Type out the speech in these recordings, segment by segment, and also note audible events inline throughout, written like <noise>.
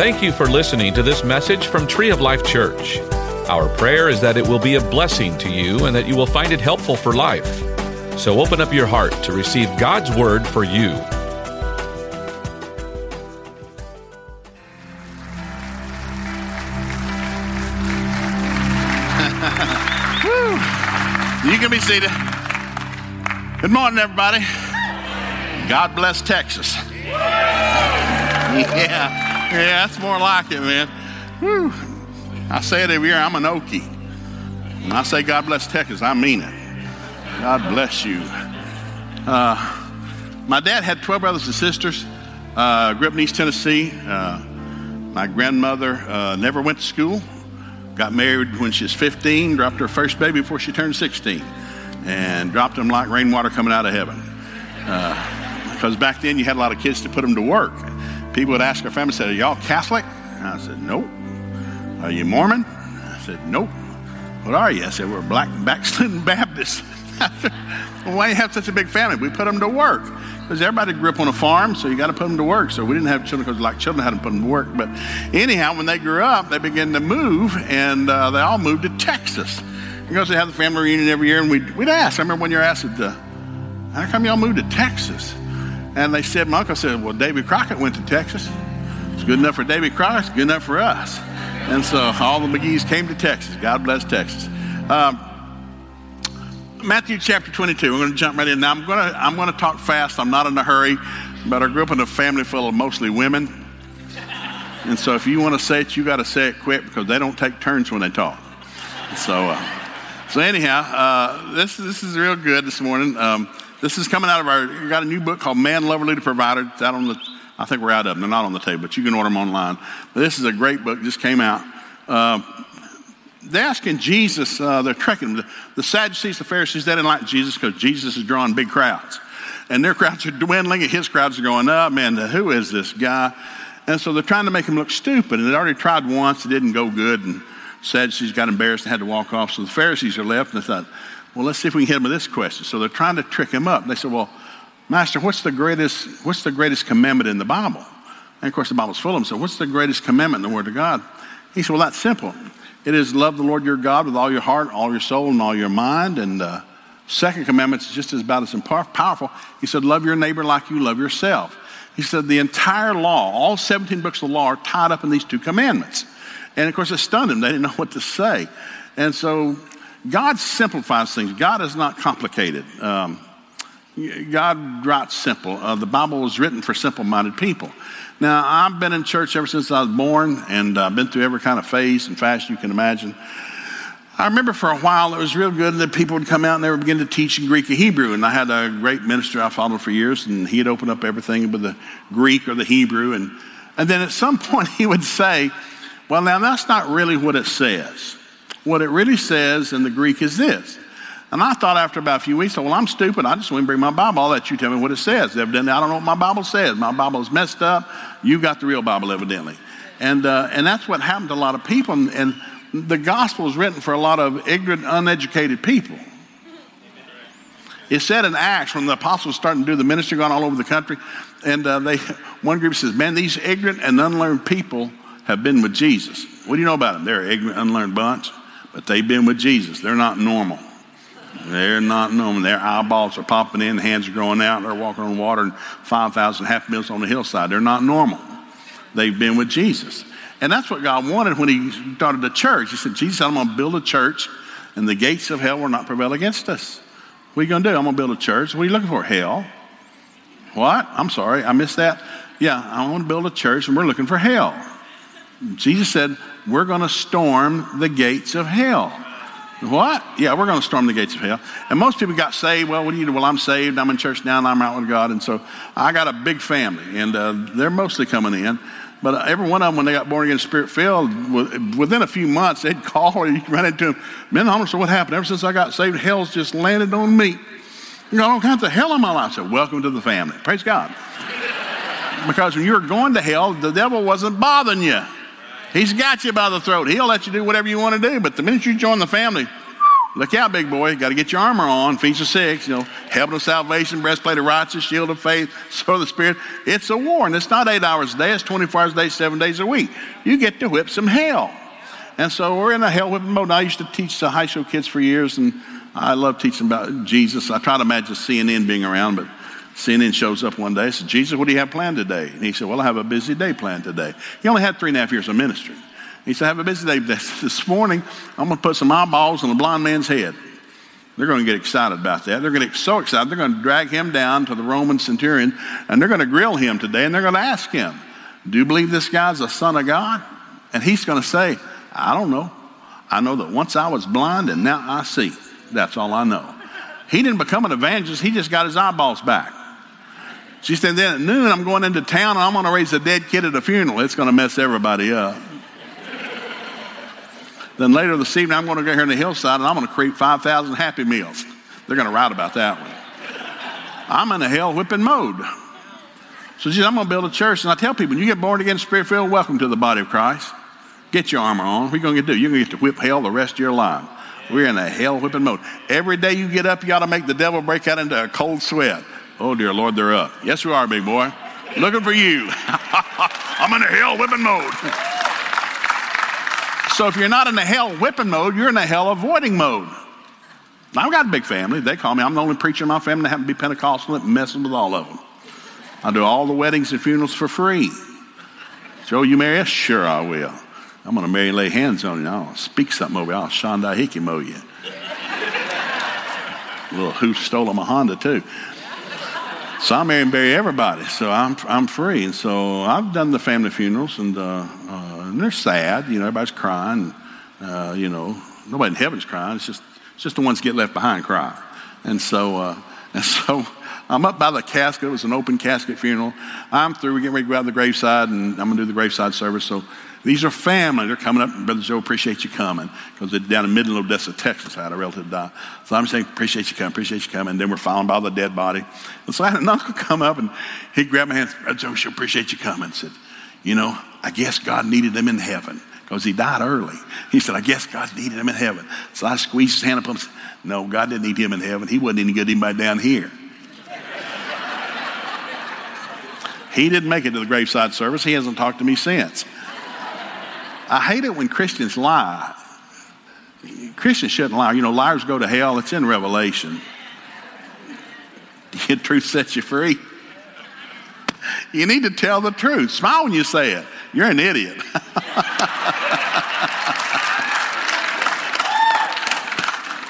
Thank you for listening to this message from Tree of Life Church. Our prayer is that it will be a blessing to you and that you will find it helpful for life. So open up your heart to receive God's word for you. <laughs> You can be seated. Good morning, everybody. God bless Texas. <laughs> Yeah, yeah, that's more like it, man. Whew. I say it every year. I'm an Okie. When I say God bless Texas, I mean it. God bless you. Uh, my dad had 12 brothers and sisters. Uh, grew up in East Tennessee. Uh, my grandmother uh, never went to school. Got married when she was 15, dropped her first baby before she turned 16, and dropped them like rainwater coming out of heaven. Because back then you had a lot of kids to put them to work. People would ask our family, said, Are y'all Catholic? And I said, Nope. Are you Mormon? I said, Nope. What are you? I said, We're black backslidden <laughs> Baptists. <laughs> why you have such a big family? We put them to work. Because everybody grew up on a farm, so you got to put them to work. So we didn't have children because like children had to put them to work. But anyhow, when they grew up, they began to move, and uh, they all moved to Texas. Because they have the family reunion every year, and we'd, we'd ask. I remember year I asked, uh, how come y'all moved to Texas? And they said, my uncle said, well, Davy Crockett went to Texas. It's good enough for Davy Crockett, it's good enough for us. And so all the McGee's came to Texas. God bless Texas. Um, Matthew chapter 22. We're going to jump right in. Now, I'm going to, I'm going to talk fast. I'm not in a hurry, but I grew up in a family full of mostly women. And so if you want to say it, you got to say it quick because they don't take turns when they talk. So, uh, so anyhow, uh, this, this is real good this morning. Um, this is coming out of our, we got a new book called Man, Lover, Leader, Provider. It's out on the, I think we're out of them. They're not on the table, but you can order them online. But this is a great book, just came out. Uh, they're asking Jesus, uh, they're trekking. The, the Sadducees, the Pharisees, they didn't like Jesus because Jesus is drawing big crowds. And their crowds are dwindling and his crowds are going up. Man, who is this guy? And so they're trying to make him look stupid. And they already tried once, it didn't go good. And Sadducees got embarrassed and had to walk off. So the Pharisees are left and they thought, well, let's see if we can hit him with this question. So they're trying to trick him up. They said, well, Master, what's the greatest, what's the greatest commandment in the Bible? And of course, the Bible's full of them. So what's the greatest commandment in the Word of God? He said, well, that's simple. It is love the Lord your God with all your heart, all your soul, and all your mind. And uh, second commandment is just as about as powerful. He said, love your neighbor like you love yourself. He said the entire law, all 17 books of the law, are tied up in these two commandments. And of course, it stunned them. They didn't know <laughs> what to say. And so God simplifies things. God is not complicated. Um, God writes simple. Uh, the Bible was written for simple minded people. Now, I've been in church ever since I was born, and I've uh, been through every kind of phase and fashion you can imagine. I remember for a while it was real good and that people would come out and they would begin to teach in Greek and Hebrew. And I had a great minister I followed for years, and he'd open up everything with the Greek or the Hebrew. And, and then at some <laughs> point he would say, Well, now that's not really what it says. What it really says in the Greek is this. And I thought after about a few weeks, well, I'm stupid. I just to bring my Bible. I'll let you tell me what it says. Evidently, I don't know what my Bible says. My Bible is messed up. You got the real Bible, evidently. And, uh, and that's what happened to a lot of people. And, and the gospel is written for a lot of ignorant, uneducated people. It said in Acts when the apostles starting to do the ministry going all over the country, and uh, they <laughs> one group says, "Man, these ignorant and unlearned people have been with Jesus." What do you know about them? They're an ignorant, unlearned bunch, but they've been with Jesus. They're not normal. They're not normal. Their eyeballs are popping in, hands are growing out, they're walking on water, and 5,000 half meals on the hillside. They're not normal. They've been with Jesus. And that's what God wanted when He started the church. He said, Jesus, I'm going to build a church, and the gates of hell will not prevail against us. What are you going to do? I'm going to build a church. What are you looking for? Hell. What? I'm sorry, I missed that. Yeah, I want to build a church, and we're looking for hell. Jesus said, We're going to storm the gates of hell. What? Yeah, we're going to storm the gates of hell. And most people got saved. Well, what do you do? Well, I'm saved. I'm in church now, and I'm out with God. And so I got a big family, and uh, they're mostly coming in. But every one of them, when they got born again, spirit filled, within a few months, they'd <laughs> call or you'd run into them. Men, I so what happened. Ever since I got saved, hell's just landed on me. You got all kinds of hell in my life. So welcome to the family. Praise God. <laughs> because when you were going to hell, the devil wasn't bothering you. He's got you by the throat. He'll let you do whatever you want to do. But the minute you join the family, Look out, big boy. Got to get your armor on. Ephesians 6, you know, helmet of salvation, breastplate of righteousness, shield of faith, <laughs> sword of the Spirit. It's a war, and it's not eight hours a day. It's 24 hours a day, seven days a week. You get to whip some hell. And so we're in a hell whipping mode. I used to teach the high school kids for years, and I love teaching about Jesus. I try to imagine CNN being around, but CNN shows up one day. I said, Jesus, what do you have planned today? And he said, Well, I have a busy day planned today. He only had three and a half years of ministry. He said, I have a busy day. <laughs> This morning, I'm going to put some eyeballs on a blind man's head. They're going to get excited about that. They're going to get so excited, they're going to drag him down to the Roman centurion and they're going to grill him today and they're going to ask him, Do you believe this guy's a Son of God? And he's going to say, I don't know. I know that once I was blind and now I see. That's all I know. He didn't become an evangelist, he just got his eyeballs back. She said, Then at noon, I'm going into town and I'm going to raise a dead kid at a funeral. It's going to mess everybody up. then later this evening, I'm going to go here in the hillside and I'm going to create 5,000 Happy Meals. They're going to write about that one. I'm in a hell whipping mode. So she said, I'm going to build a church. And I tell people, when you get born again, spirit filled, welcome to the body of Christ. Get your armor on. What are you going to do? You're going to get to whip hell the rest of your life. We're in a hell whipping mode. Every day you get up, you got to make the devil break out into a cold sweat. Oh, dear Lord, they're up. Yes, we are, big boy. Looking for you. <laughs> I'm in a hell whipping mode. so if you're not in the hell whipping mode, you're in the hell avoiding mode. Now, I've got a big family. They call me. I'm the only preacher in my family that happen to be Pentecostal and messing with all of them. I do all the weddings and funerals for free. Joe, you marry us? Sure, I will. I'm going to marry and lay hands on you. I'll speak something over you. I'll Shanda Hikimo you. <laughs> little who stole my Honda, too. So I marry and bury everybody. So I'm, I'm free. And so I've done the family funerals, and, uh, uh, and they're sad. You know, everybody's crying. Uh, you know, nobody in heaven's crying. It's just, it's just the ones that get left behind crying. And so, uh, <laughs> and so I'm up by the casket. It was an open casket funeral. I'm through. We're getting ready to go out to the graveside, and I'm going to do the graveside service. So these are family. They're coming up. Brother Joe, appreciate you coming. Because they're down in Midland, Odessa, Texas. I had a relative die. So I'm saying, appreciate you coming, appreciate you coming. And then we're found by the dead body. And so I had an uncle come up and he grabbed my hand. Brother Joe, sure appreciate you coming. And said, you know, I guess God needed them in heaven because he died early. He said, I guess God needed him in heaven. So I squeezed his hand up and said, no, God didn't need him in heaven. He wasn't any good anybody down here. <laughs> he didn't make it to the graveside service. He hasn't talked to me since. I hate it when Christians lie. Christians shouldn't lie. You know, liars go to hell. It's in Revelation. <laughs> The truth sets you free. You need to tell the truth. Smile when you say it. You're an idiot. <laughs>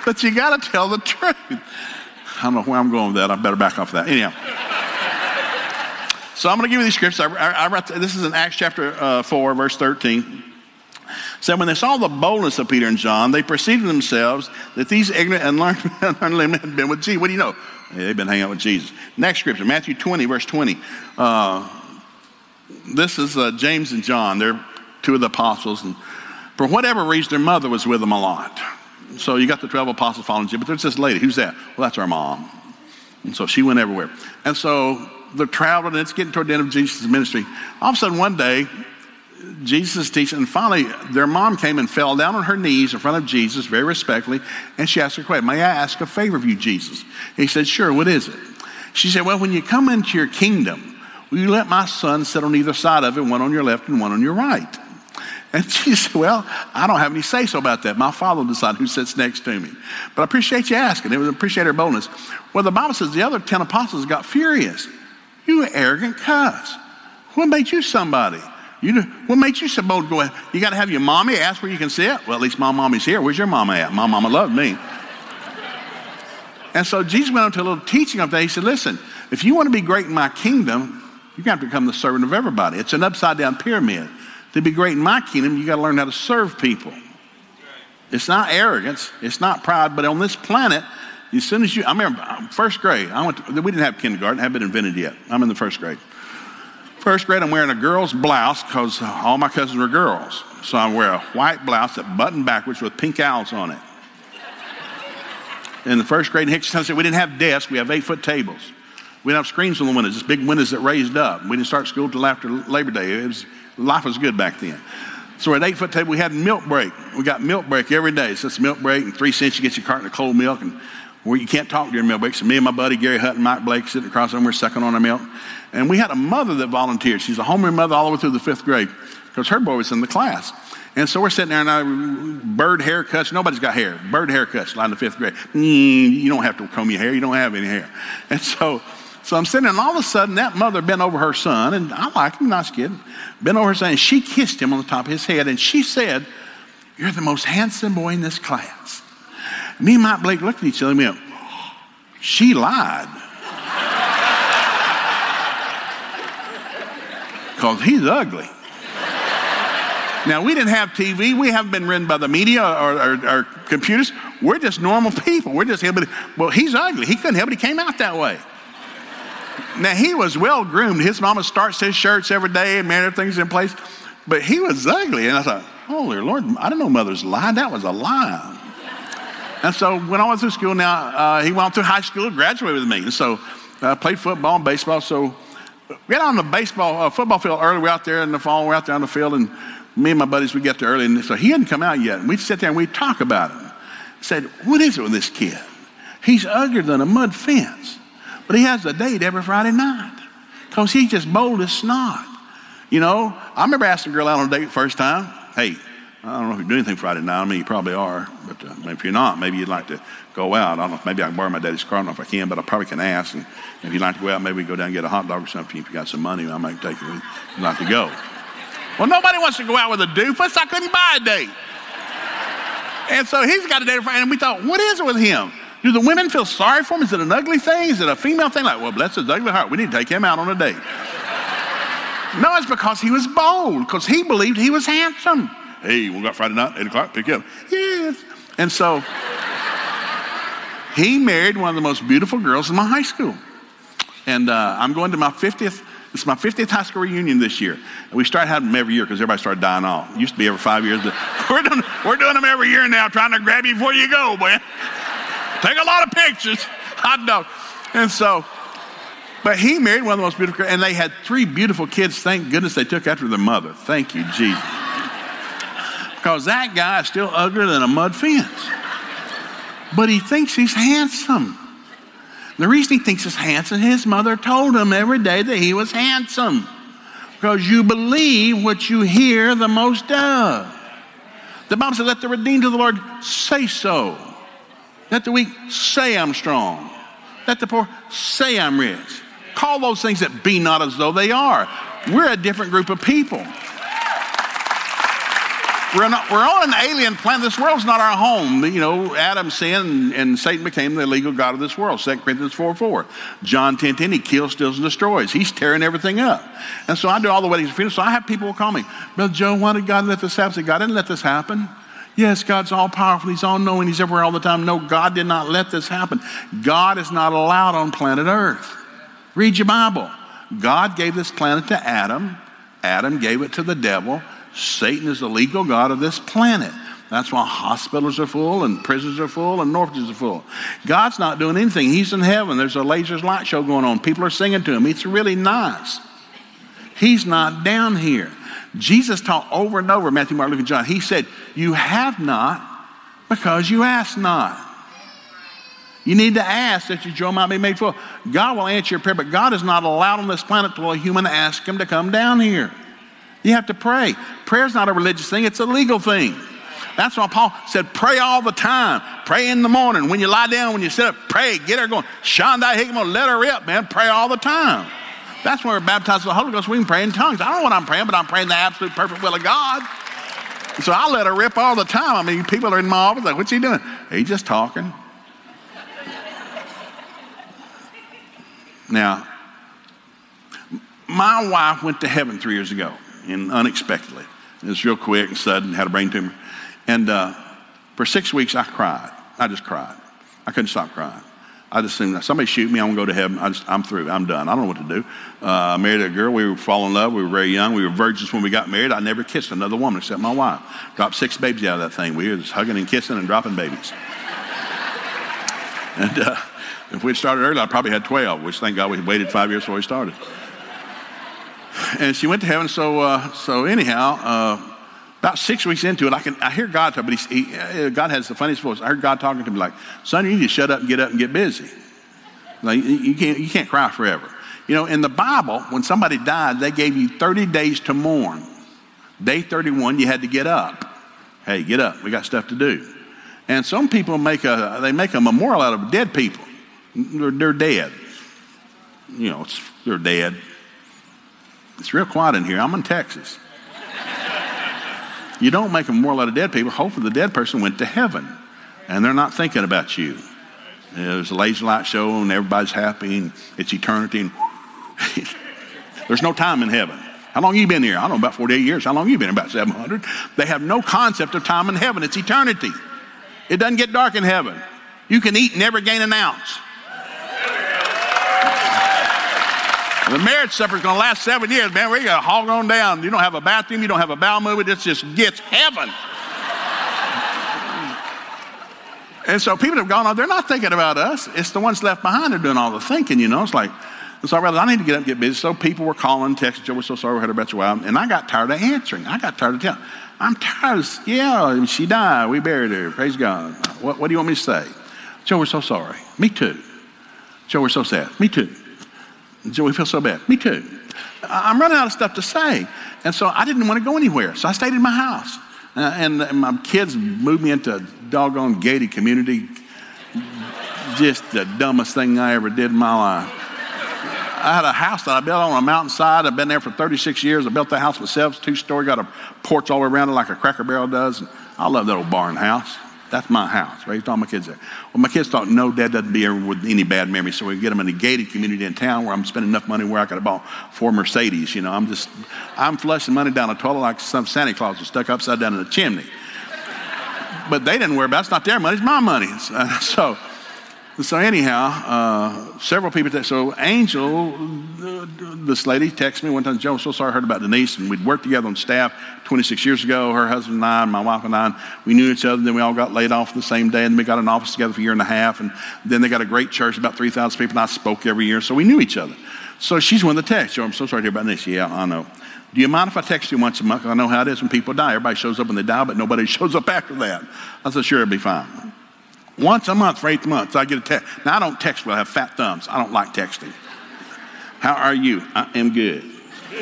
but you got to tell the truth. I don't know where I'm going with that. I better back off that. Anyhow. So I'm going to give you these scripts. I, I, I this is in Acts chapter uh, 4, verse 13 said, When they saw the boldness of Peter and John, they perceived themselves that these ignorant and learned <laughs> men had been with Jesus. What do you know? They've been hanging out with Jesus. Next scripture, Matthew 20, verse 20. Uh, this is uh, James and John. They're two of the apostles. And for whatever reason, their mother was with them a lot. So you got the 12 apostles following Jesus. But there's this lady. Who's that? Well, that's our mom. And so she went everywhere. And so they're traveling, and it's getting toward the end of Jesus' ministry. All of a sudden, one day, Jesus teaching, and finally, their mom came and fell down on her knees in front of Jesus very respectfully, and she asked her question, May I ask a favor of you, Jesus? He said, Sure, what is it? She said, Well, when you come into your kingdom, will you let my son sit on either side of it, one on your left and one on your right? And <laughs> she said, Well, I don't have any say so about that. My father will decide who sits next to me. But I appreciate you asking. It was appreciate her boldness. Well, the Bible says the other 10 apostles got furious. You arrogant cuss. What made you somebody? You know, what makes you so bold to go ahead? You got to have your mommy ask where you can sit. Well, at least my mommy's here. Where's your mama at? My mama loved me. and so Jesus went on to a little teaching of that. He said, listen, if you want to be great in my kingdom, you got to become the servant of everybody. It's an upside down pyramid. To be great in my kingdom, you got to learn how to serve people. It's not arrogance, it's not pride, but on this planet, as soon as you, I remember uh, first grade, I went to, we didn't have kindergarten, it hadn't been invented yet. I'm in the first grade. First grade, I'm wearing a girl's blouse because all my cousins were girls. So I wear a white blouse that buttoned backwards with pink owls on it. In the first grade in Hickson, said we didn't have desks, we have eight foot tables. We didn't have screens on the windows, just big windows that raised up. We didn't start school till after Labor Day. Was, life was good back then. So at eight foot table, we had milk break. We got milk break every day. So it's milk break, and three cents you get your carton of cold milk, and where you can't talk during milk break. So me and my buddy Gary Hutton, Mike Blake sitting across and we're sucking on our milk. And we had a mother that volunteered. She's a homeroom mother all the way through the fifth grade because her boy was in the class. And so we're sitting there and I, bird haircuts. Nobody's got hair. Bird haircuts, line the fifth grade. Mm, you don't have to comb your hair. You don't have any hair. And so, so I'm sitting there and all of a sudden that mother bent over her son, and I like him, nice kid, bent over her son, and she kissed him on the top of his head. And she said, You're the most handsome boy in this class. Me and Mike Blake looked at each other and we went, She lied. <laughs> Because he's ugly. Now, we didn't have TV. We haven't been ridden by the media or, or, or computers. We're just normal people. We're just well, he's ugly. He couldn't help it. He came out that way. Now, he was well groomed. His mama starts his shirts every day and man, everything's in place. But he was ugly. And I thought, holy Lord, I didn't know mothers lied. That was a lie. And so when I went through school now, uh, he went through high school, graduated with me. And so I uh, played football and baseball. So we got on the baseball, uh, football field early. We're out there in the fall. We're out there on the field. And me and my buddies, we get there early, and so he hadn't come out yet. And we'd sit there and we'd talk about him. Said, What is it with this kid? He's uglier than a mud fence, but he has a date every Friday night because he's just bold as snot. You know, I remember asking a girl out on a date first time, Hey, I don't know if you do anything Friday night. I mean, you probably are, but uh, if you're not, maybe you'd like to go out. I don't know maybe I can borrow my daddy's car. I don't know if I can, but I probably can ask. And if you'd like to go out, maybe we go down and get a hot dog or something. If you got some money, I might take you. You'd like to go. Well, nobody wants to go out with a doofus. I couldn't buy a date. And so he's got a date, Friday and we thought, what is it with him? Do the women feel sorry for him? Is it an ugly thing? Is it a female thing? Like, well, bless his ugly heart. We need to take him out on a date. no, it's because he was bold, because he believed he was handsome. Hey, we got Friday night, 8 o'clock, pick you up. Yes. And so he married one of the most beautiful girls in my high school. And uh, I'm going to my 50th it's my 50th high school reunion this year. And we started having them every year because everybody started dying off. It used to be every five years. But <laughs> we're, doing, we're doing them every year now, trying to grab you before you go, man. Take a lot of pictures. I know. And so, but he married one of the most beautiful, and they had three beautiful kids. Thank goodness they took after their mother. Thank you, Jesus. Because that guy is still uglier than a mud fence. But he thinks he's handsome. The reason he thinks he's handsome, his mother told him every day that he was handsome. Because you believe what you hear the most of. The Bible says, let the redeemed of the Lord say so. Let the weak say I'm strong. Let the poor say I'm rich. Call those things that be not as though they are. We're a different group of people. We're, not, we're on an alien planet. This world's not our home. You know, Adam sinned and Satan became the legal God of this world. 2 Corinthians 4 4. John 10 10, he kills, steals, and destroys. He's tearing everything up. And so I do all the weddings of freedom. So I have people call me, Brother Joe, why did God let this happen? I say, God didn't let this happen. Yes, God's all powerful. He's all knowing. He's everywhere all the time. No, God did not let this happen. God is not allowed on planet Earth. Read your Bible. God gave this planet to Adam. Adam gave it to the devil. Satan is the legal God of this planet. That's why hospitals are full and prisons are full and orphanages are full. God's not doing anything. He's in heaven. There's a lasers light show going on. People are singing to him. It's really nice. He's not down here. Jesus taught over and over, Matthew, Mark, Luke, and John. He said, You have not because you ask not. You need to ask that your joy might be made full. God will answer your prayer, but God is not allowed on this planet to a human ask him to come down here. You have to pray. Prayer's not a religious thing, it's a legal thing. That's why Paul said, pray all the time. Pray in the morning. When you lie down, when you sit up, pray. Get her going. Shanda Hickman, let her rip, man. Pray all the time. That's when we're baptized with the Holy Ghost. We can pray in tongues. I don't know what I'm praying, but I'm praying the absolute perfect will of God. So I let her rip all the time. I mean, people are in my office like, what's he doing? He's just talking. Now, my wife went to heaven three years ago and unexpectedly. It was real quick and sudden, had a brain tumor. And uh, for six weeks, I cried. I just cried. I couldn't stop crying. I just assumed somebody shoot me, I'm gonna go to heaven. I just, I'm through. I'm done. I don't know what to do. Uh, I married a girl. We were falling in love. We were very young. We were virgins when we got married. I never kissed another woman except my wife. Dropped six babies out of that thing. We were just hugging and kissing and dropping babies. <laughs> and uh, if we'd started early, I probably had 12, which thank God we waited five years before we started and she went to heaven. So, uh, so anyhow, uh, About six weeks into it, I can I hear God talk, but he, he, uh, God has the funniest voice. I heard God talking to me like, "Son, you need to shut up and get up and get busy. Like you can't you can't cry forever." You know, in the Bible, when somebody died, they gave you 30 days to mourn. Day 31, you had to get up. Hey, get up. We got stuff to do. And some people make a they make a memorial out of dead people. They're, they're dead. You know, they're dead. It's real quiet in here. I'm in Texas. you don't make a moral out of dead people. Hopefully, the dead person went to heaven, and they're not thinking about you. There's a lazy light show, and everybody's happy, and it's eternity. And <laughs> there's no time in heaven. How long you been here? I don't know, about 48 years. How long you been? About 700. They have no concept of time in heaven. It's eternity. It doesn't get dark in heaven. You can eat and never gain an ounce. The marriage supper is going to last seven years, man. We're going to hog on down. You don't have a bathroom. You don't have a bowel movement. It just gets heaven. and so people have gone on. They're not thinking about us. It's the ones left behind that are doing all the thinking, you know. It's like, so I realized I need to get up and get busy. So people were calling, texting, Joe, we're so sorry we had a better while. And I got tired of answering. I got tired of telling. I'm tired of, yeah, she died. We buried her. Praise God. What, what do you want me to say? Joe, we're so sorry. Me too. Joe, we're so sad. Me too. Joe, we feel so bad. Me too. I'm running out of stuff to say. And so I didn't want to go anywhere. So I stayed in my house. Uh, and, and my kids moved me into a doggone gated community. Just the dumbest thing I ever did in my life. I had a house that I built on a mountainside. I've been there for 36 years. I built the house myself, two story, got a porch all around it like a cracker barrel does. I love that old barn house. That's my house. Raised all my kids there. Well, my kids thought, no, dad doesn't be with any bad memories. So we get them in a gated community in town where I'm spending enough money where I could have bought four Mercedes. You know, I'm just, I'm flushing money down the toilet like some Santa Claus was stuck upside down in the chimney. But they didn't worry about it. It's not their money, it's my money. <laughs> So, so anyhow, uh, several people. so Angel, this lady, texted me one time. Joe, I'm so sorry I heard about Denise, and we'd worked together on staff 26 years ago. Her husband and I, and my wife and I, we knew each other. Then we all got laid off the same day, and we got an office together for a year and a half. And then they got a great church, about 3,000 people, and I spoke every year, so we knew each other. So she's one of the texts. Joe, I'm so sorry to hear about Denise. Yeah, I know. Do you mind if I text you once a month? I know how it is when people die. Everybody shows up when they die, but nobody <laughs> shows up after that. I said, sure, it'll be fine. Once a month for eight months, I get a text. Now, I don't text well, I have fat thumbs. I don't like texting. How are you? I am good. <laughs>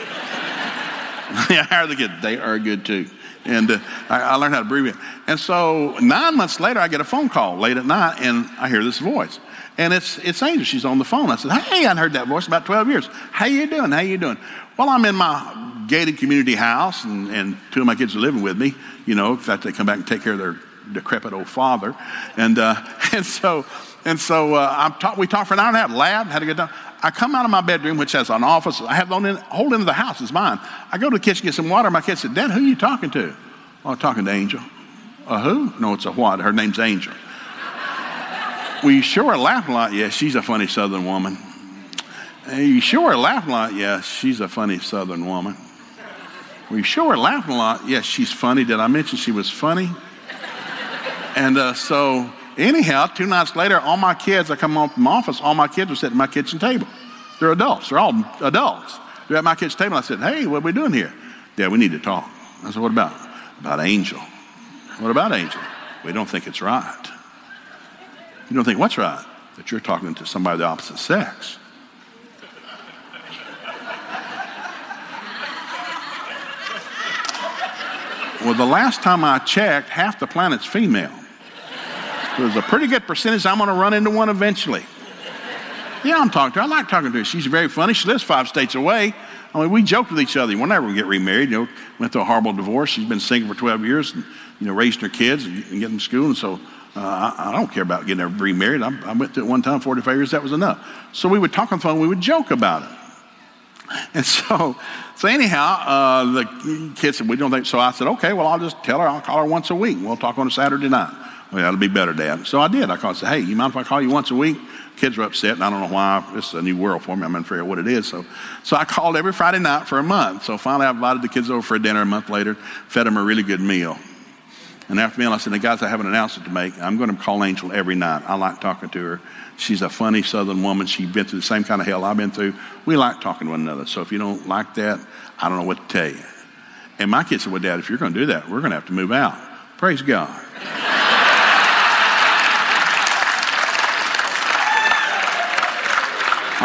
yeah, how are the kids? They are good too. And uh, I, I, learned how to breathe. And so nine months later, I get a phone call late at night, and I hear this voice. And it's, it's Angel. She's on the phone. I said, hey, I heard that voice about 12 years. How you doing? How you doing? Well, I'm in my gated community house, and, and two of my kids are living with me. You know, in fact, they come back and take care of their decrepit old father. And, uh, <laughs> and so, and so uh, I'm talk, we talked for an hour and a half, laughed, had a good time. I come out of my bedroom, which has an office. I have the whole end of the house is mine. I go to the kitchen, get some water. My kid said, Dad, who are you talking to? Oh, I'm talking to Angel. A who? No, it's a what? Her name's Angel. <laughs> you sure are laughing a lot? Yeah, she's a funny southern woman. You sure are laughing a lot? Yeah, she's a funny southern woman. We sure are laughing a lot? Yes, she's funny. Did I mention she was funny? And uh, so, anyhow, two nights later, all my kids, I come home from office, all my kids are sitting at my kitchen table. They're adults. They're all adults. They're at my kitchen table. I said, hey, what are we doing here? Dad, we need to talk. I said, what about? About Angel. What about Angel? We don't think it's right. You don't think what's right? That you're talking to somebody of the opposite sex. Well, the last time I checked, half the planet's female. There's a pretty good percentage I'm going to run into one eventually. Yeah, I'm talking to her. I like talking to her. She's very funny. She lives five states away. I mean, we joked with each other. We're never going to get remarried. You know, went through a horrible divorce. She's been single for 12 years and, you know, raising her kids and, getting to school. And so uh, I, I, don't care about getting remarried. I, I went through it one time, 45 years. That was enough. So we would talk on the phone. We would joke about it. And <laughs> so, so anyhow, uh, the kids said, we don't think, so I said, okay, well, I'll just tell her, I'll call her once a week. We'll talk on a Saturday night. Well, that'll be better, Dad. So I did. I called and said, hey, you mind if I call you once a week? Kids are upset, and I don't know why. This is a new world for me. I'm unfair what it is. So, so I called every Friday night for a month. So finally, I invited the kids over for a dinner a month later, fed them a really good meal. And after meal, I said, hey, guys, I have an announcement to make. I'm going to call Angel every night. I like talking to her. She's a funny Southern woman. She's been through the same kind of hell I've been through. We like talking to one another. So if you don't like that, I don't know what to tell you. And my kids said, Well, Dad, if you're going to do that, we're going to have to move out. Praise God.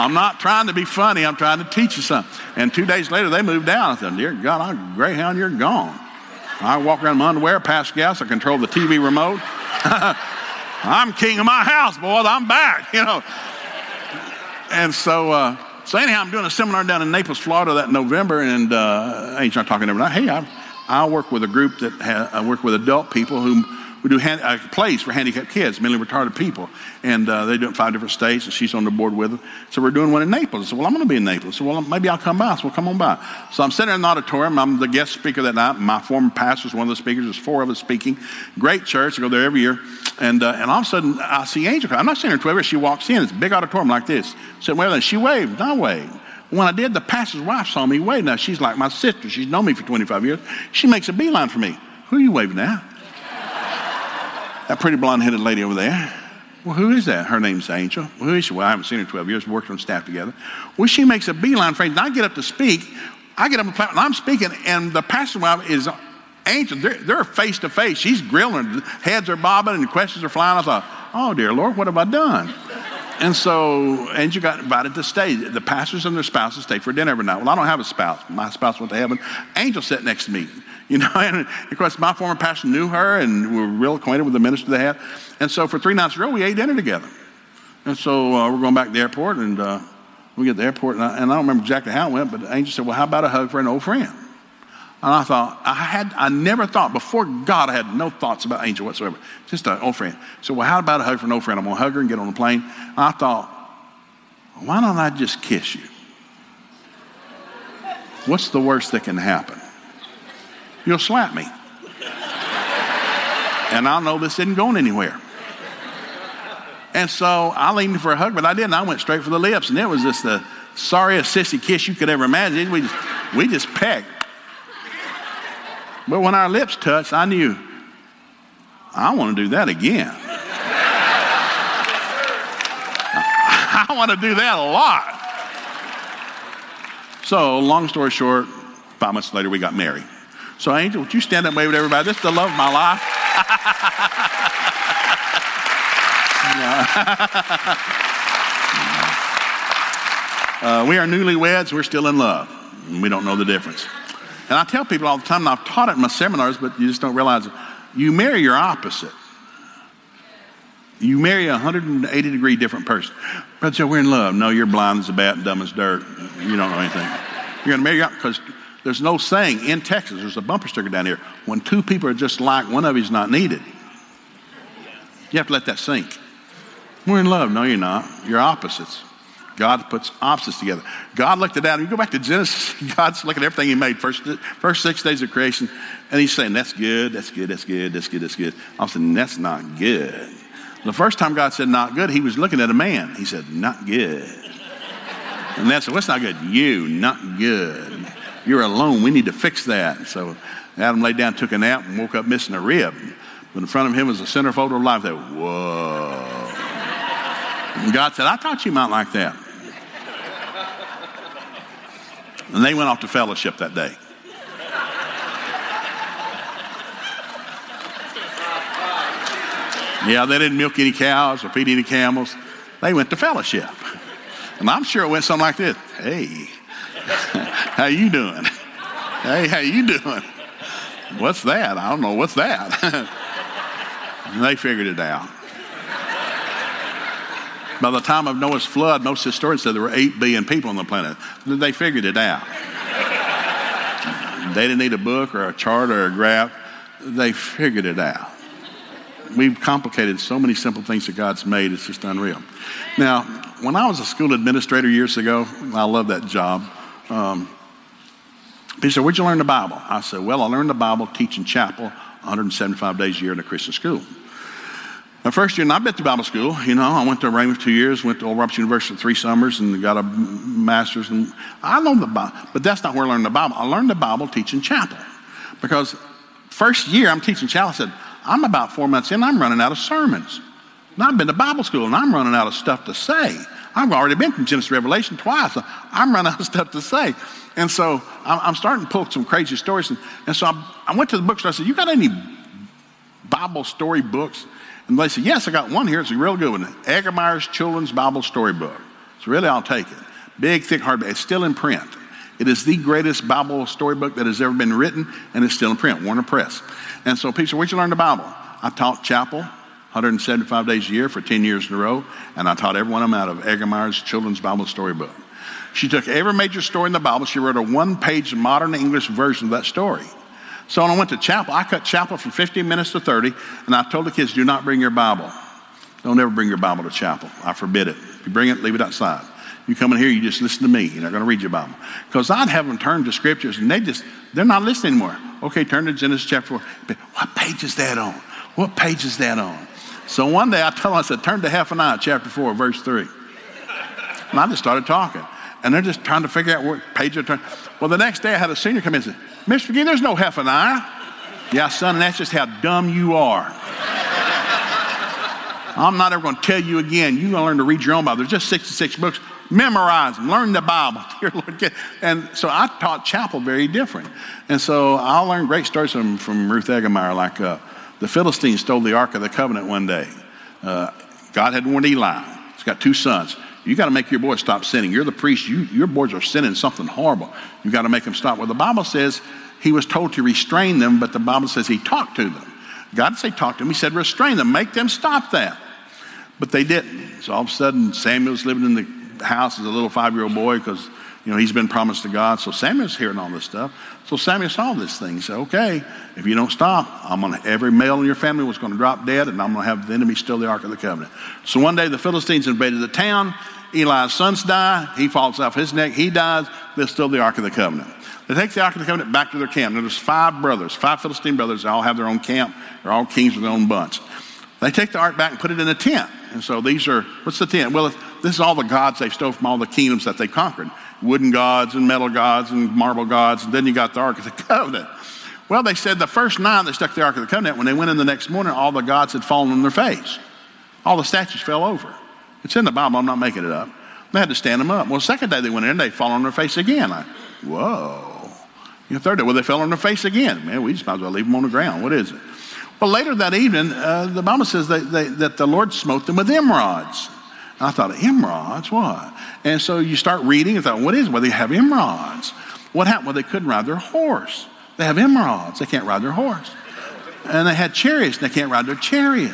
I'm not trying to be funny. I'm trying to teach you something. And two days later, they moved down. I said, Dear God, I'm Greyhound, you're gone. I walk around in my underwear, pass gas, I control the TV remote. <laughs> I'm king of my house, boys. I'm back, <laughs> you know. And so, uh, so anyhow, I'm doing a seminar down in Naples, Florida that November, and uh, I ain't talking every night. Hey, I, I work with a group that ha- I work with adult people who we do hand, a place for handicapped kids, mentally retarded people, and uh, they do it in five different states. And she's on the board with them. So we're doing one in Naples. I said, "Well, I'm going to be in Naples." So well, maybe I'll come by. Said, "Well, come on by." So I'm sitting in the auditorium. I'm the guest speaker that night. My former pastor is one of the speakers. There's four of us speaking. Great church. I go there every year, and uh, and all of a sudden I see Angel. I'm not seeing her 12 years. She walks in. It's a big auditorium like this. Sitting there, and she waved. I waved. When I did, the pastor's wife saw me wave. Now she's like my sister. She's known me for 25 years. She makes a beeline for me. Who are you waving at? That pretty blonde headed lady over there. Well, who is that? Her name's Angel. Well, who is she? Well, I haven't seen her in 12 years. Worked on staff together. Well, she makes a beeline for. And I get up to speak. I get up and I'm speaking, and the pastor wife is Angel. They're face to face. She's grilling. Heads are bobbing and questions are flying. I thought, oh, dear Lord, what have I done? And so Angel got invited to stay. The pastors and their spouses stay for dinner every night. Well, I don't have a spouse. My spouse went to heaven. Angel sat next to me. You know, <laughs> and of course, my former pastor knew her and we were real acquainted with the minister they had. And so for three nights in a row, we ate dinner together. And so uh, we're going back to the airport, and uh, we get to the airport, and I, and I, don't remember exactly how it went, but Angel said, Well, how about a hug for an old friend? And I thought, I had, I never thought, before God, I had no thoughts about Angel whatsoever. Just an old friend. So, well, how about a hug for an old friend? I'm going to hug her and get on the plane. And I thought, why don't I just kiss you? What's the worst that can happen? You'll slap me. and I'll know this isn't going anywhere. And so I leaned for a hug, but I didn't. I went straight for the lips, and it was just the sorriest sissy kiss you could ever imagine. We just, we just pecked. But when our lips touched, I knew I want to do that again. <laughs> I want to do that a lot. So, long story short, five months later, we got married. So, Angel, would you stand up and wave at everybody? This is the love of my life. <laughs> <laughs> uh, we are newlyweds. We're still in love. We don't know the difference. And I tell people all the time, and I've taught it in my seminars, but you just don't realize it. You marry your opposite. You marry a 180 degree different person. Brother Joe, we're in love. No, you're blind as a bat and dumb as dirt. You don't know anything. You're going to marry your because there's no saying in Texas, there's a bumper sticker down here. When two people are just like, one of you is not needed. You have to let that sink. We're in love. No, you're not. You're opposites. God puts opposites together. God looked at Adam. You go back to Genesis, <laughs> God's looking at everything He made, first, first six days of creation, and He's saying, That's good, that's good, that's good, that's good, that's good. I'm saying, That's not good. The first time God said not good, He was looking at a man. He said, Not good. And that's what's not good? You, not good. You're alone. We need to fix that. So Adam laid down, took a nap, and woke up missing a rib. But in front of him was a centerfold of life. That whoa. And God said, I thought you might like that. And they went off to fellowship that day. Yeah, they didn't milk any cows or feed any camels. They went to fellowship. And I'm sure it went something like this. Hey, <laughs> how you doing? Hey, how you doing? What's that? I don't know. What's that? <laughs> they figured it out. By the time of Noah's flood, most historians said there were 8 billion people on the planet. They figured it out. They didn't need a book or a chart or a graph. They figured it out. We've complicated so many simple things that God's made, it's just unreal. Now, when I was a school administrator years ago, I love that job. Um, he said, Where'd you learn the Bible? I said, Well, I learned the Bible teaching chapel 175 days a year in a Christian school. My first year, and I've been to Bible school. You know, I went to Rhema two years, went to Oral Roberts University three summers, and got a master's. And I learned the Bible, but that's not where I learned the Bible. I learned the Bible teaching chapel, because first year I'm teaching chapel. I said, I'm about four months in, I'm running out of sermons. And I've been to Bible school, and I'm running out of stuff to say. I've already been from Genesis Revelation twice. I'm running out of stuff to say. And so I'm, I'm starting to pull some crazy stories. And, and so I, I went to the bookstore. I said, You got any Bible story books? And they said, Yes, I got one here. It's a real good one Egermeier's Children's Bible Story Book. So really, I'll take it. Big, thick, hardback. It's still in print. It is the greatest Bible storybook that has ever been written, and it's still in print, Warner Press. And so, people, where'd you learn the Bible? I taught chapel 175 days a year for 10 years in a row, and I taught every one of them out of Egermeier's Children's Bible Storybook. She took every major story in the Bible, she wrote a one page modern English version of that story. So when I went to chapel, I cut chapel from 15 minutes to 30, and I told the kids, do not bring your Bible. Don't ever bring your Bible to chapel. I forbid it. If you bring it, leave it outside. You come in here, you just listen to me. You're not going to read your Bible. Because I'd have them turn to scriptures, and they just, they're not listening anymore. Okay, turn to Genesis chapter 4. What page is that on? What page is that on? So one day I told them, I said, turn to Zephaniah chapter 4, verse 3. And I just started talking. And they're just trying to figure out what page they're turning. Well, the next day I had a senior come in and say, Mr. McGee, there's no Zephaniah. Yeah, son, and that's just how dumb you are. I'm not ever going to tell you again. You're going to learn to read your own Bible. There's just 66 books. Memorize them. Learn the Bible. <laughs> Dear Lord. And so I taught chapel very different. And so I learned great stories from, from Ruth Egermeier, like uh, the Philistines stole the Ark of the Covenant one day. Uh, God had warned Eli. He's got two sons. You got to make your boys stop sinning. You're the priest. You, your boys are sinning something horrible. You got to make them stop. Well, the Bible says he was told to restrain them, but the Bible says he talked to them. God didn't say talk to them. He said restrain them, make them stop that. But they didn't. So all of a sudden, Samuel's living in the house as a little five-year-old boy because you know he's been promised to God. So Samuel's hearing all this stuff. So Samuel saw this thing. He said, "Okay, if you don't stop, I'm gonna every male in your family was going to drop dead, and I'm going to have the enemy steal the ark of the covenant." So one day the Philistines invaded the town. Eli's sons die. He falls off his neck. He dies. They steal the ark of the covenant. They take the Ark of the Covenant back to their camp. Now, there's five brothers, five Philistine brothers. They all have their own camp. They're all kings with their own bunch. They take the ark back and put it in a tent. And so these are, what's the tent? Well, this is all the gods they stole from all the kingdoms that they conquered wooden gods and metal gods and marble gods. And then you got the Ark of the Covenant. Well, they said the first night they stuck the Ark of the Covenant, when they went in the next morning, all the gods had fallen on their face. All the statues fell over. It's in the Bible, I'm not making it up. They had to stand them up. Well, the second day they went in, they fall on their face again. Whoa. You third day, well, they fell on their face again. Man, we just might as well leave them on the ground. What is it? Well, later that evening, uh, the Bible says they, they, that the Lord smote them with emerods. I thought, emerods, what? And so you start reading and thought, what is it? Well, they have emerods. What happened? Well, they couldn't ride their horse. They have emerods. They can't ride their horse. And they had chariots. And they can't ride their chariot.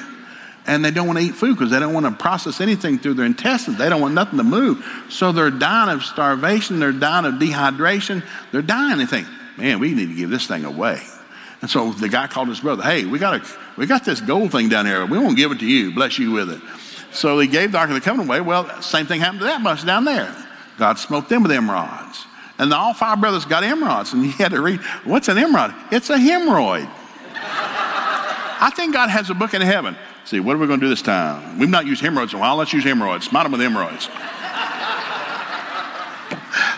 And they don't want to eat food because they don't want to process anything through their intestines. They don't want nothing to move. So they're dying of starvation. They're dying of dehydration. They're dying. They think, man, we need to give this thing away. And so the guy called his brother, hey, we got, a, we got this gold thing down here. We won't give it to you. Bless you with it. So he gave the Ark of the Covenant away. Well, same thing happened to that bunch down there. God smote them with emerods. And all five brothers got emerods. And he had to read, what's an emerod? It's a hemorrhoid. <laughs> I think God has a book in heaven. See, what are we going to do this time? We've not used hemorrhoids in a while. Let's use hemorrhoids. Smite them with hemorrhoids. <laughs>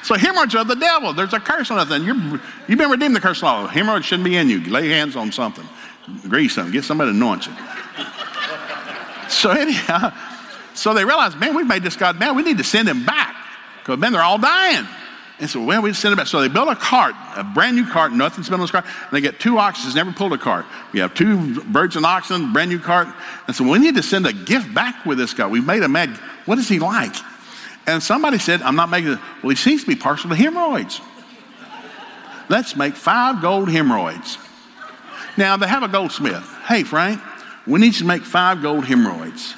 so hemorrhoids are the devil. There's a curse on that thing. You're, you've been redeemed the curse law. Hemorrhoids shouldn't be in you. Lay hands on something. Grease them. Get somebody to anoint you. So anyhow, so they realized, man, we've made this God mad. We need to send him back because man, they're all dying. And so, well, we send him back. So they built a cart, a brand new cart, nothing's been on this cart. And they get two oxen, never pulled a cart. We have two birds and oxen, brand new cart. And so we need to send a gift back with this guy. We've made a mad. What is he like? And somebody said, I'm not making it. Well, he seems to be partial to hemorrhoids. Let's make five gold hemorrhoids. Now, they have a goldsmith. Hey, Frank, we need to make five gold hemorrhoids.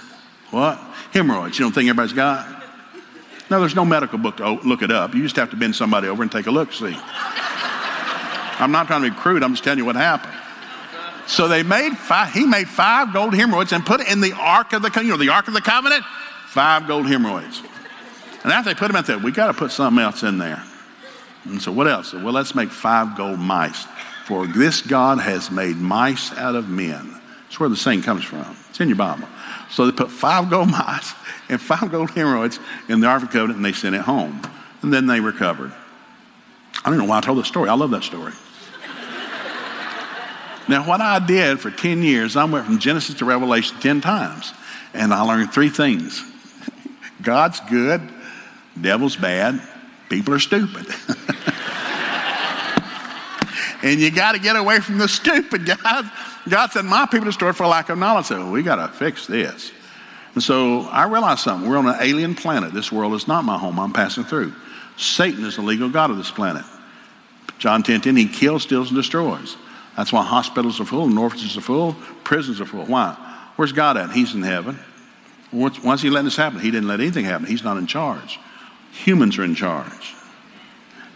What? Hemorrhoids. You don't think everybody's got? No, there's no medical book to look it up. You just have to bend somebody over and take a look, see. I'm not trying to be crude, I'm just telling you what happened. So they made five, he made five gold hemorrhoids and put it in the Ark of the you know, the Ark of the Covenant, five gold hemorrhoids. And after they put them out there, we got to put something else in there. And so what else? Well, let's make five gold mice. For this God has made mice out of men. That's where the saying comes from. It's in your Bible. So they put five gold <laughs> mice and five gold hemorrhoids in the Ark of the Covenant and they sent it home. And then they recovered. I don't know why I told this story. I love that story. <laughs> now, what I did for 10 years, I went from Genesis to Revelation 10 times. And I learned three things <laughs> God's good, devil's bad, people are stupid. And you got to get away from the stupid, <laughs> God. God said, My people destroyed for lack of knowledge. So we got to fix this. And so I realized something. We're on an alien planet. This world is not my home. I'm passing through. Satan is the legal God of this planet. John 10 10, he kills, steals, and destroys. That's why hospitals are full, and orphanages are full, prisons are full. Why? Where's God at? He's in heaven. Once he let this happen, he didn't let anything happen. He's not in charge. Humans are in charge.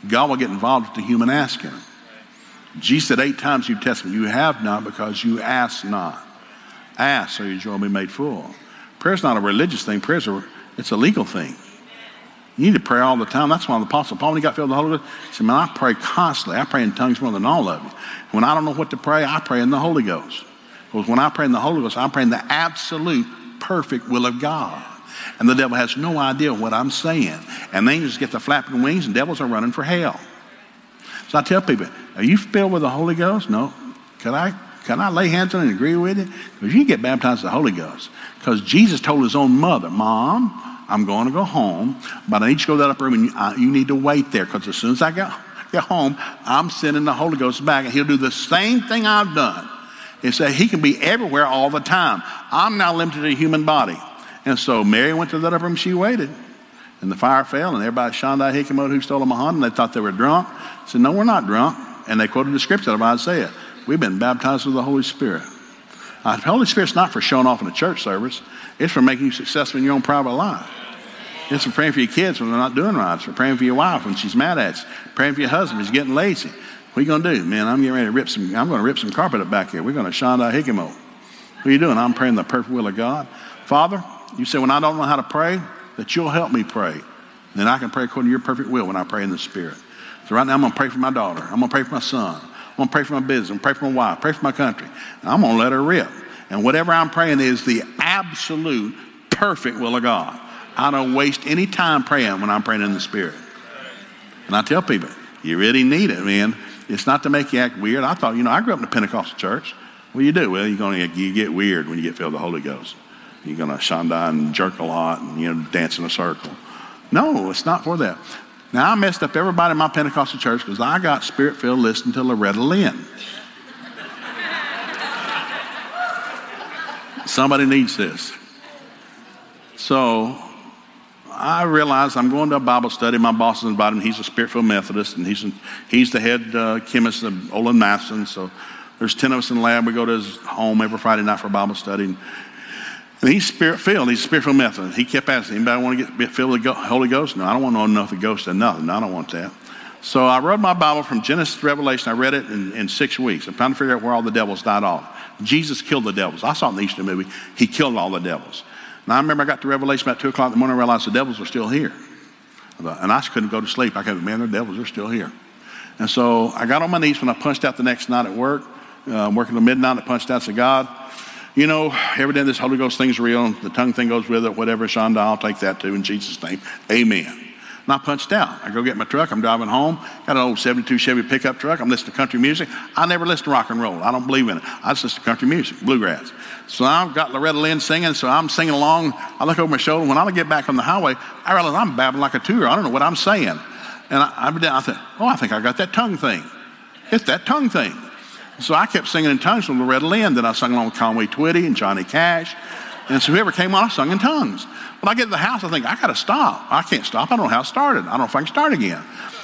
God will get involved with the human asking. Jesus said eight times New Testament, you have not because you ask not. Ask so your joy will be made full. Prayer's not a religious thing. Prayer's a, it's a legal thing. You need to pray all the time. That's why the Apostle Paul, when he got filled with the Holy Ghost, he said, Man, I pray constantly. I pray in tongues more than all of you. When I don't know what to pray, I pray in the Holy Ghost. Because when I pray in the Holy Ghost, I'm praying the absolute perfect will of God. And the devil has no idea what I'm saying. And angels get the flapping wings, and devils are running for hell. So I tell people, are you filled with the Holy Ghost? No. Can I, can I lay hands on you and agree with you? Because you get baptized with the Holy Ghost. Because Jesus told his own mother, Mom, I'm going to go home, but I need you to go to that upper room and you, uh, you need to wait there because as soon as I get, get home, I'm sending the Holy Ghost back and he'll do the same thing I've done. And say he can be everywhere all the time. I'm now limited to a human body. And so Mary went to that upper room, she waited. And the fire fell, and everybody Shandai Hikimot who stole a Mahan, and they thought they were drunk. Said, No, we're not drunk. And they quoted the scripture out of Isaiah. We've been baptized with the Holy Spirit. Uh, the Holy Spirit's not for showing off in a church service. It's for making you successful in your own private life. It's for praying for your kids when they're not doing right. It's for praying for your wife when she's mad at you. Praying for your husband when he's getting lazy. What are you going to do? Man, I'm getting ready to rip some, I'm going to rip some carpet up back here. We're going to Shanda Hikimo. What are you doing? I'm praying the perfect will of God. Father, you said when I don't know how to pray, that you'll help me pray. Then I can pray according to your perfect will when I pray in the Spirit. So right now I'm going to pray for my daughter. I'm going to pray for my son. I'm going to pray for my business. I'm going to pray for my wife. Pray for my country. And I'm going to let her rip. And whatever I'm praying is the absolute perfect will of God. I don't waste any time praying when I'm praying in the Spirit. And I tell people, you really need it, man. It's not to make you act weird. I thought, you know, I grew up in a Pentecostal church. What do you do? Well, you're going to you get weird when you get filled with the Holy Ghost. You're going to shanda and jerk a lot and, you know, dance in a circle. No, it's not for that. Now, I messed up everybody in my Pentecostal church because I got spirit filled listening to Loretta Lynn. Somebody needs this. So I realized I'm going to a Bible study. My boss is invited me. He's a spirit-filled Methodist, and he's, he's the head uh, chemist of Olin Mathieson. So there's 10 of us in the lab. We go to his home every Friday night for Bible study. And, and he's spirit-filled. He's a spirit-filled Methodist. He kept asking, anybody want to get filled with the Holy Ghost? No, I don't want to know nothing ghost and nothing. I don't want that. So I read my Bible from Genesis to Revelation. I read it in, in six weeks. I'm trying to figure out where all the devils died off. Jesus killed the devils. I saw it in the Easter movie. He killed all the devils. Now, I remember I got to Revelation about 2 o'clock in the morning and realized the devils were still here. And I couldn't go to sleep. I could, man, the devils are still here. And so I got on my knees when I punched out the next night at work, uh, working till midnight. I punched out, to God, you know, every day this Holy Ghost thing's real. The tongue thing goes with it, whatever. Shonda, I'll take that too in Jesus' name. Amen. And I punched out. I go get my truck. I'm driving home. Got an old 72 Chevy pickup truck. I'm listening to country music. I never listen to rock and roll. I don't believe in it. I just listen to country music, bluegrass. So I've got Loretta Lynn singing, so I'm singing along. I look over my shoulder. When I get back on the highway, I realize I'm babbling like a tour. I don't know what I'm saying. And I, I, I thought, oh, I think I got that tongue thing. It's that tongue thing. So I kept singing in tongues with Loretta Lynn. Then I sung along with Conway Twitty and Johnny Cash. And so whoever came on, I sung in tongues. When I get to the house, I think, I got to stop. I can't stop. I don't know how it started. I don't know if I can start again.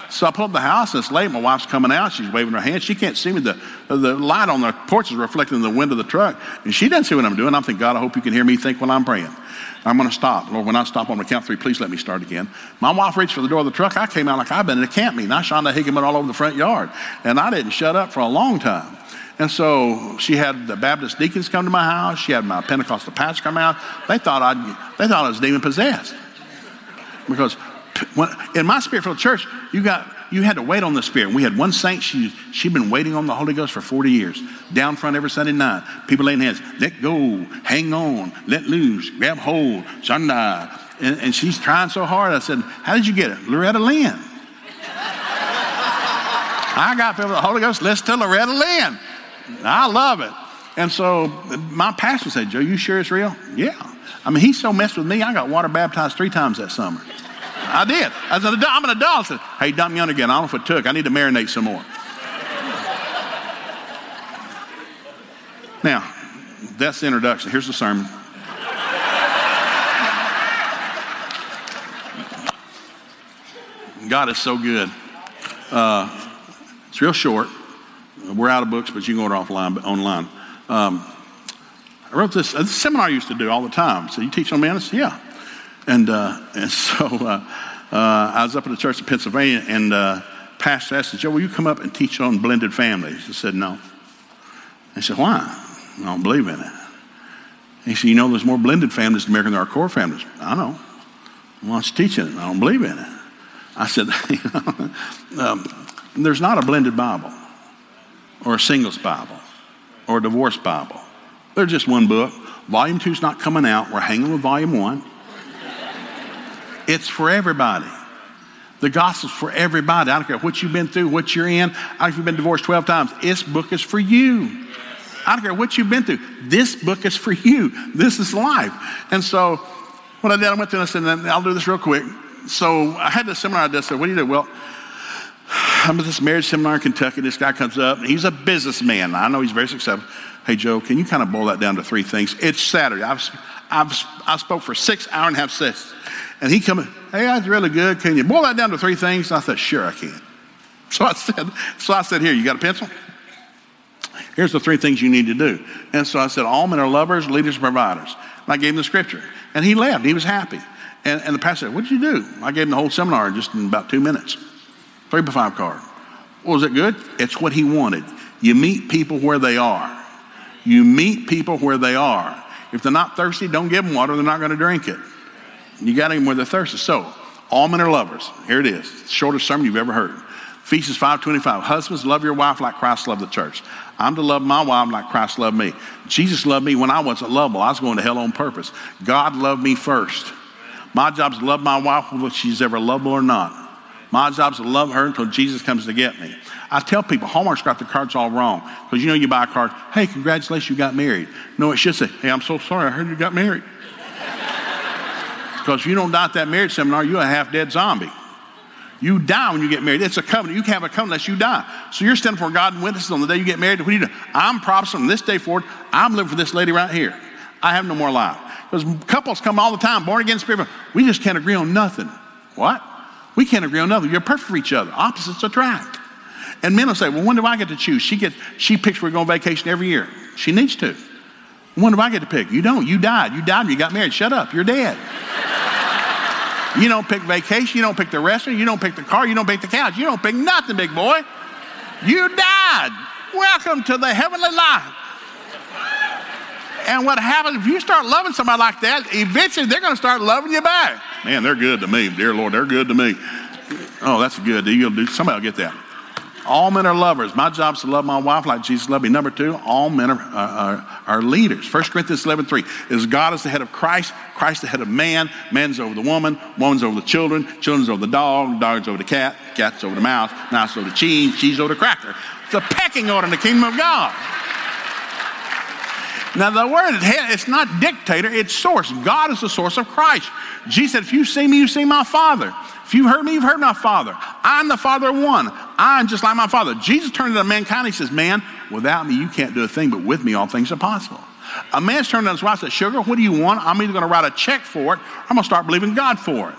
So I pull up the house, and it's late. My wife's coming out. She's waving her hand. She can't see me. The, the light on the porch is reflecting the window of the truck. And she doesn't see what I'm doing. I'm thinking, God, I hope you can hear me think when I'm praying. I'm going to stop. Lord, when I stop on the count three, please let me start again. My wife reached for the door of the truck. I came out like I've been in a camp meeting. I shot that hickman all over the front yard. And I didn't shut up for a long time. And so she had the Baptist deacons come to my house. She had my Pentecostal pastor come out. They thought, i they thought I was demon possessed. Because when, in my spiritual church, you got you had to wait on the Spirit. We had one saint, she, she'd been waiting on the Holy Ghost for 40 years. Down front every Sunday night. People laying hands, let go, hang on, let loose, grab hold, shanda. And, and she's trying so hard. I said, How did you get it? Loretta Lynn. <laughs> I got filled with the Holy Ghost. Listen to Loretta Lynn. I love it. And so my pastor said, Joe, you sure it's real? Yeah. I mean, he so messed with me, I got water baptized three times that summer. I did. I said, I'm an adult. I said, hey, dump me under again. I don't know if it took. I need to marinate some more. Now, that's the introduction. Here's the sermon. God is so good. Uh, it's real short. We're out of books, but you can order offline, online. Um, I wrote this, this seminar I used to do all the time. So you teach on manus? Yeah. And, uh, <laughs> and so uh, uh, I was up at the church in Pennsylvania, and uh, pastor asked, Joe, will you come up and teach on blended families? I said, no. I said, why? I don't believe in it. He said, you know, there's more blended families in America than are core families. I know. Why don't you teach it? I don't believe in it. I said, <laughs> um, there's not a blended Bible or a singles Bible or a divorce Bible. They're just one book. Volume two's not coming out. We're hanging with volume one. It's for everybody. The gospel's for everybody. I don't care what you've been through, what you're in. I don't care if you've been divorced 12 times. This book is for you. I don't care what you've been through. This book is for you. This is life. And so what I did, I went through and I said, I'll do this real quick. So I had this seminar I did. I said, what do you do? Well, I'm at this marriage seminar in Kentucky. This guy comes up, and he's a businessman. I know he's very successful. Hey, Joe, can you kind of boil that down to three things? It's Saturday. I've, I've, I spoke for six hour and a half sessions. And he come, hey, that's really good. Can you boil that down to three things? And I said, sure, I can. <laughs> So I said, so I said, here, you got a pencil? Here's the three things you need to do. And so I said, all men are lovers, leaders, providers. And I gave him the scripture. And he left. He was happy. And, and the pastor said, what did you do? I gave him the whole seminar just in about two minutes. Three by five card. Was it good? It's what he wanted. You meet people where they are. You meet people where they are. If they're not thirsty, don't give them water. They're not going to drink it. You got them where they're thirsty. So, all men are lovers. Here it is. Shortest sermon you've ever heard. Ephesians 5.25. Husbands, love your wife like Christ loved the church. I'm to love my wife like Christ loved me. Jesus loved me when I wasn't lovable. I was going to hell on purpose. God loved me first. My job is to love my wife whether she's ever lovable or not. My job is to love her until Jesus comes to get me. I tell people Hallmark's got the cards all wrong because you know you buy a card, hey, congratulations, you got married. No, it should say, hey, I'm so sorry, I heard you got married. <laughs> Because if you don't die at that marriage seminar, you're a half dead zombie. You die when you get married. It's a covenant. You can't have a covenant unless you die. So you're standing for God and witnesses on the day you get married. What do you do? I'm promising this day forward, I'm living for this lady right here. I have no more life. Because couples come all the time, born again spirit. We just can't agree on nothing. What? We can't agree on nothing. You're perfect for each other. Opposites attract. And men will say, well, when do I get to choose? She gets, she picks where we go on vacation every year. She needs to. When do I get to pick? You don't. You died. You died you got married. Shut up. You're dead. <laughs> You don't pick vacation. You don't pick the restaurant. You don't pick the car. You don't pick the couch. You don't pick nothing, big boy. You died. Welcome to the heavenly life. And what happens if you start loving somebody like that, eventually they're going to start loving you back. Man, they're good to me, dear Lord. They're good to me. Oh, that's good. You'll do, somebody will get that. All men are lovers. My job is to love my wife like Jesus loved me. Number two, all men are, uh, are, are leaders. 1 Corinthians 11, 3 is God is the head of Christ, Christ the head of man, man's over the woman, woman's over the children, children's over the dog, dog's over the cat, cat's over the mouse, mouse over the cheese, cheese over the cracker. It's a pecking order in the kingdom of God. Now, the word it's not dictator, it's source. God is the source of Christ. Jesus said, If you see me, you see my Father. If you heard me, you've heard my Father. I'm the Father of one. I'm just like my Father. Jesus turned to mankind. He says, Man, without me, you can't do a thing, but with me, all things are possible. A man's turned to his wife and said, Sugar, what do you want? I'm either going to write a check for it or I'm going to start believing God for it.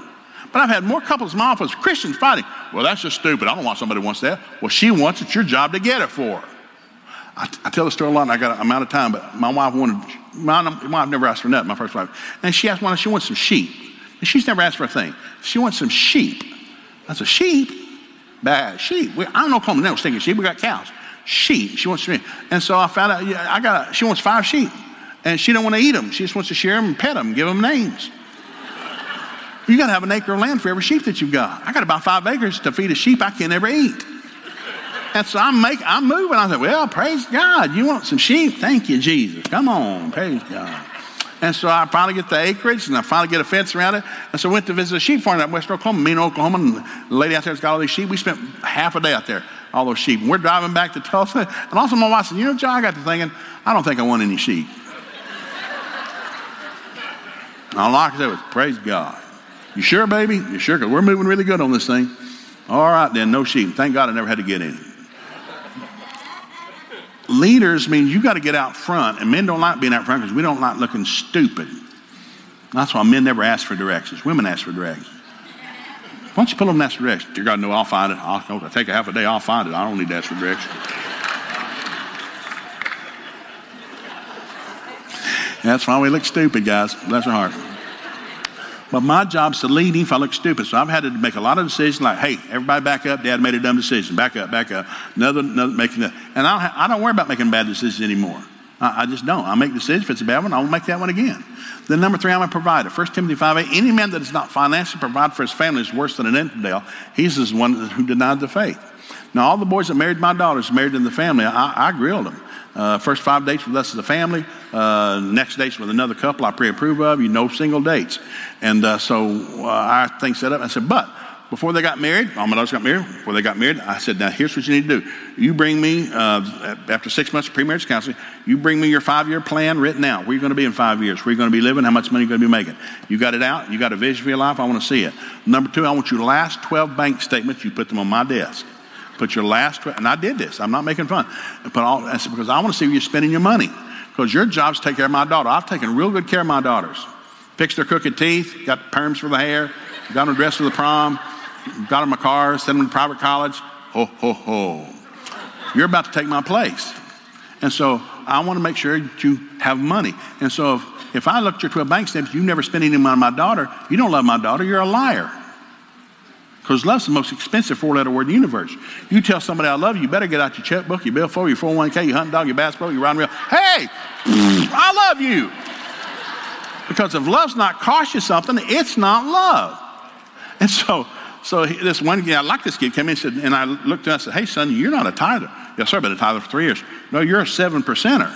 But I've had more couples in my office, Christians fighting. Well, that's just stupid. I don't want somebody who wants that. Well, she wants it. It's your job to get it for her. I, I tell the story a lot, and I got, I'm out of time, but my wife wanted, my, my wife never asked for nothing, my first wife. And she asked one, she wants some sheep. And she's never asked for a thing. She wants some sheep. I said, sheep? Bad sheep. We, I don't know Oklahoma, no stinking sheep. We got cows. Sheep. She wants sheep. And so I found out, yeah, I got, a, she wants five sheep. And she don't want to eat them. She just wants to share them and pet them, give them names. You got to have an acre of land for every sheep that you've got. I got about five acres to feed a sheep I can't ever eat. And so I'm making, I'm moving. I said, well, praise God. You want some sheep? Thank you, Jesus. Come on, praise God. And so I finally get the acreage and I finally get a fence around it. And so I went to visit a sheep farm at West Oklahoma, me in Oklahoma, and the lady out there's got all these sheep. We spent half a day out there, all those sheep. And we're driving back to Tulsa. And also my wife said, you know, John, I got to thinking, I don't think I want any sheep. All I can say was, praise God. You sure, baby? You sure? Because we're moving really good on this thing. All right, then, no sheep. Thank God I never had to get any. Leaders mean you got to get out front, and men don't like being out front because we don't like looking stupid. That's why men never ask for directions. Women ask for directions. Why don't you pull them in that direction? Dear God, no, I'll find it. I'll, I'll take a half a day, I'll find it. I don't need to ask for directions. That's why we look stupid, guys. Bless our heart. But my job is to lead if I look stupid. So I've had to make a lot of decisions like, hey, everybody back up. Dad made a dumb decision. Back up, back up. Another, another making that. And I don't, I don't worry about making bad decisions anymore. I, I, just don't. I make decisions. If it's a bad one, I won't make that one again. Then number three, I'm a provider. 1 Timothy 5 8, any man that does not financially provide for his family is worse than an infidel. He's the one who denied the faith. Now, all the boys that married my daughters married in the family. I, I grilled them. Uh, first five dates with us as a family. Uh, next dates with another couple I pre-approve of. You know, single dates. And uh, so uh, I think set up. I said, but before they got married, all my daughters got married. Before they got married, I said, now here's what you need to do. You bring me uh, after six months of pre-marriage counseling. You bring me your five-year plan written out. Where you going to be in five years? Where you going to be living? How much money you going to be making? You got it out. You got a vision for your life. I want to see it. Number two, I want your last 12 bank statements. You put them on my desk. Put your last, and I did this. I'm not making fun. Put all, because I want to see where you're spending your money. Because your job is to take care of my daughter. I've taken real good care of my daughters. Fixed their crooked teeth, got perms for the hair, got them dressed for the prom, got them a car, sent them to private college. Ho, ho, ho. You're about to take my place. And so I want to make sure that you have money. And so if, if I looked at your 12 bank statements, you never spent any money on my daughter, you don't love my daughter, you're a liar. Because love's the most expensive four letter word in the universe. You tell somebody I love you, you better get out your checkbook, your bill for your 401k, your hunting dog, your bass pro, your riding reel. Hey, <laughs> I love you. Because if love's not cost you something, it's not love. And so, so this one guy, I like this kid, came in and said, and I looked at him and said, Hey, son, you're not a tither. Yes, sir, I've been a tither for three years. No, you're a seven percenter.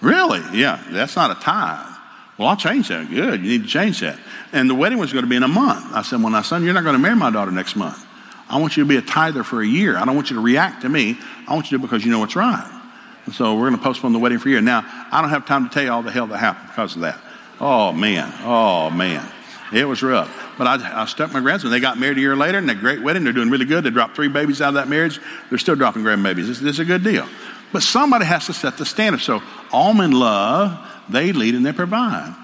Really? Yeah, that's not a tithe. Well, I'll change that. Good. You need to change that. And the wedding was going to be in a month. I said, Well, now, son, you're not going to marry my daughter next month. I want you to be a tither for a year. I don't want you to react to me. I want you to do it because you know what's right. And so we're going to postpone the wedding for a year. Now, I don't have time to tell you all the hell that happened because of that. Oh, man. Oh, man. It was rough. But I, I stuck my grandson. They got married a year later, and a great wedding. They're doing really good. They dropped three babies out of that marriage. They're still dropping grandbabies. This, this is a good deal. But somebody has to set the standard. So, all men love, they lead, and they provide.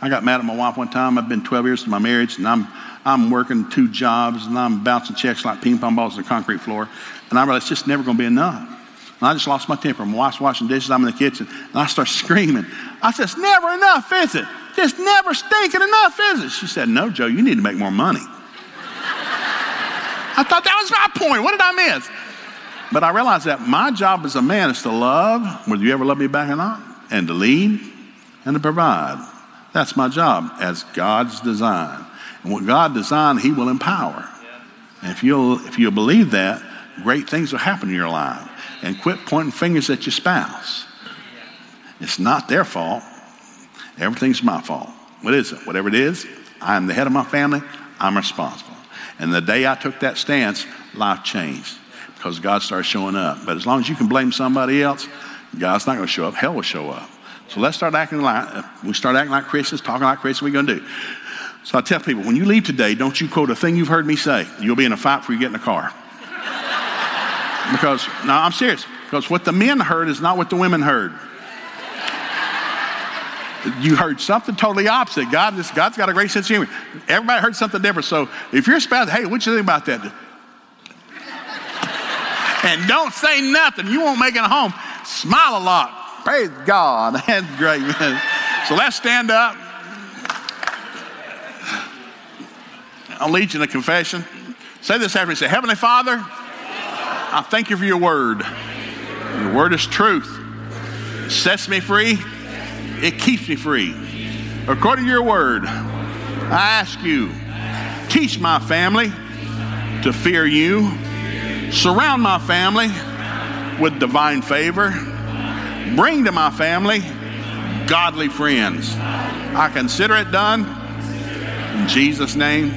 I got mad at my wife one time. I've been 12 years to my marriage, and I'm, I'm working two jobs, and I'm bouncing checks like ping pong balls on the concrete floor. And I realized it's just never going to be enough. And I just lost my temper. My wife's washing dishes. I'm in the kitchen, and I start <laughs> screaming. I said, "It's never enough, is it? It's never stinking enough, is it?" She said, "No, Joe. You need to make more money." <laughs> I thought that was my point. What did I miss? But I realized that my job as a man is to love, whether you ever love me back or not, and to lead and to provide. That's my job as God's design. And what God designed, He will empower. And if you'll, if you'll believe that, great things will happen in your life. And quit pointing fingers at your spouse. It's not their fault. Everything's my fault. What is it? Whatever it is, I'm the head of my family. I'm responsible. And the day I took that stance, life changed because God started showing up. But as long as you can blame somebody else, God's not going to show up. Hell will show up. So let's start acting like we start acting like Christians, talking like Christians. Are we going to do? So I tell people, when you leave today, don't you quote a thing you've heard me say. You'll be in a fight before you get in the car. <laughs> because no, I'm serious. Because what the men heard is not what the women heard. You heard something totally opposite. God, this, God's got a great sense of humor. Everybody heard something different. So if you're spouse, hey, what you think about that? and don't say nothing. You won't make it home. Smile a lot. Praise God. <laughs> That's great. So let's stand up. I'll lead you in a confession. Say this after me. Say, Heavenly Father, I thank you for your word. Your word is truth. It sets me free. It keeps me free. According to your word, I ask you, teach my family to fear you. Surround my family with divine favor Bring to my family godly friends. I consider it done. In Jesus' name,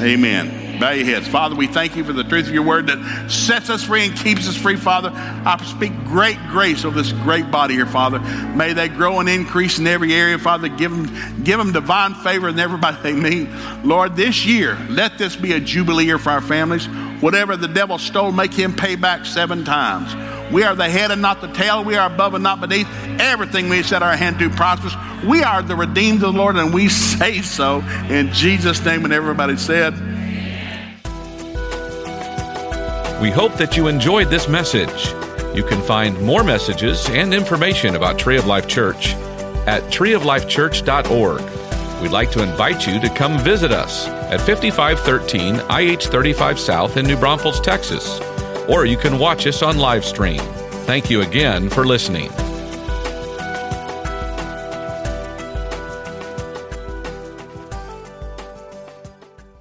amen. Bow your heads. Father, we thank you for the truth of your word that sets us free and keeps us free, Father. I speak great grace over this great body here, Father. May they grow and increase in every area, Father. Give them, give them divine favor in everybody they meet. Lord, this year, let this be a jubilee year for our families. Whatever the devil stole, make him pay back seven times. We are the head and not the tail. We are above and not beneath. Everything we set our hand to prospers. We are the redeemed of the Lord, and we say so in Jesus' name. And everybody said, We hope that you enjoyed this message. You can find more messages and information about Tree of Life Church at treeoflifechurch.org. We'd like to invite you to come visit us at 5513 IH 35 South in New Braunfels, Texas. Or you can watch us on live stream. Thank you again for listening.